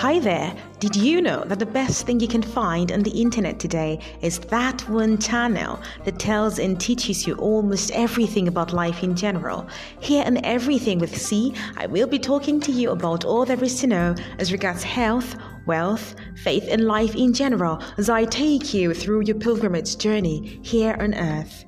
Hi there! Did you know that the best thing you can find on the internet today is that one channel that tells and teaches you almost everything about life in general? Here on Everything with C, I will be talking to you about all there is to know as regards health, wealth, faith, and life in general as I take you through your pilgrimage journey here on earth.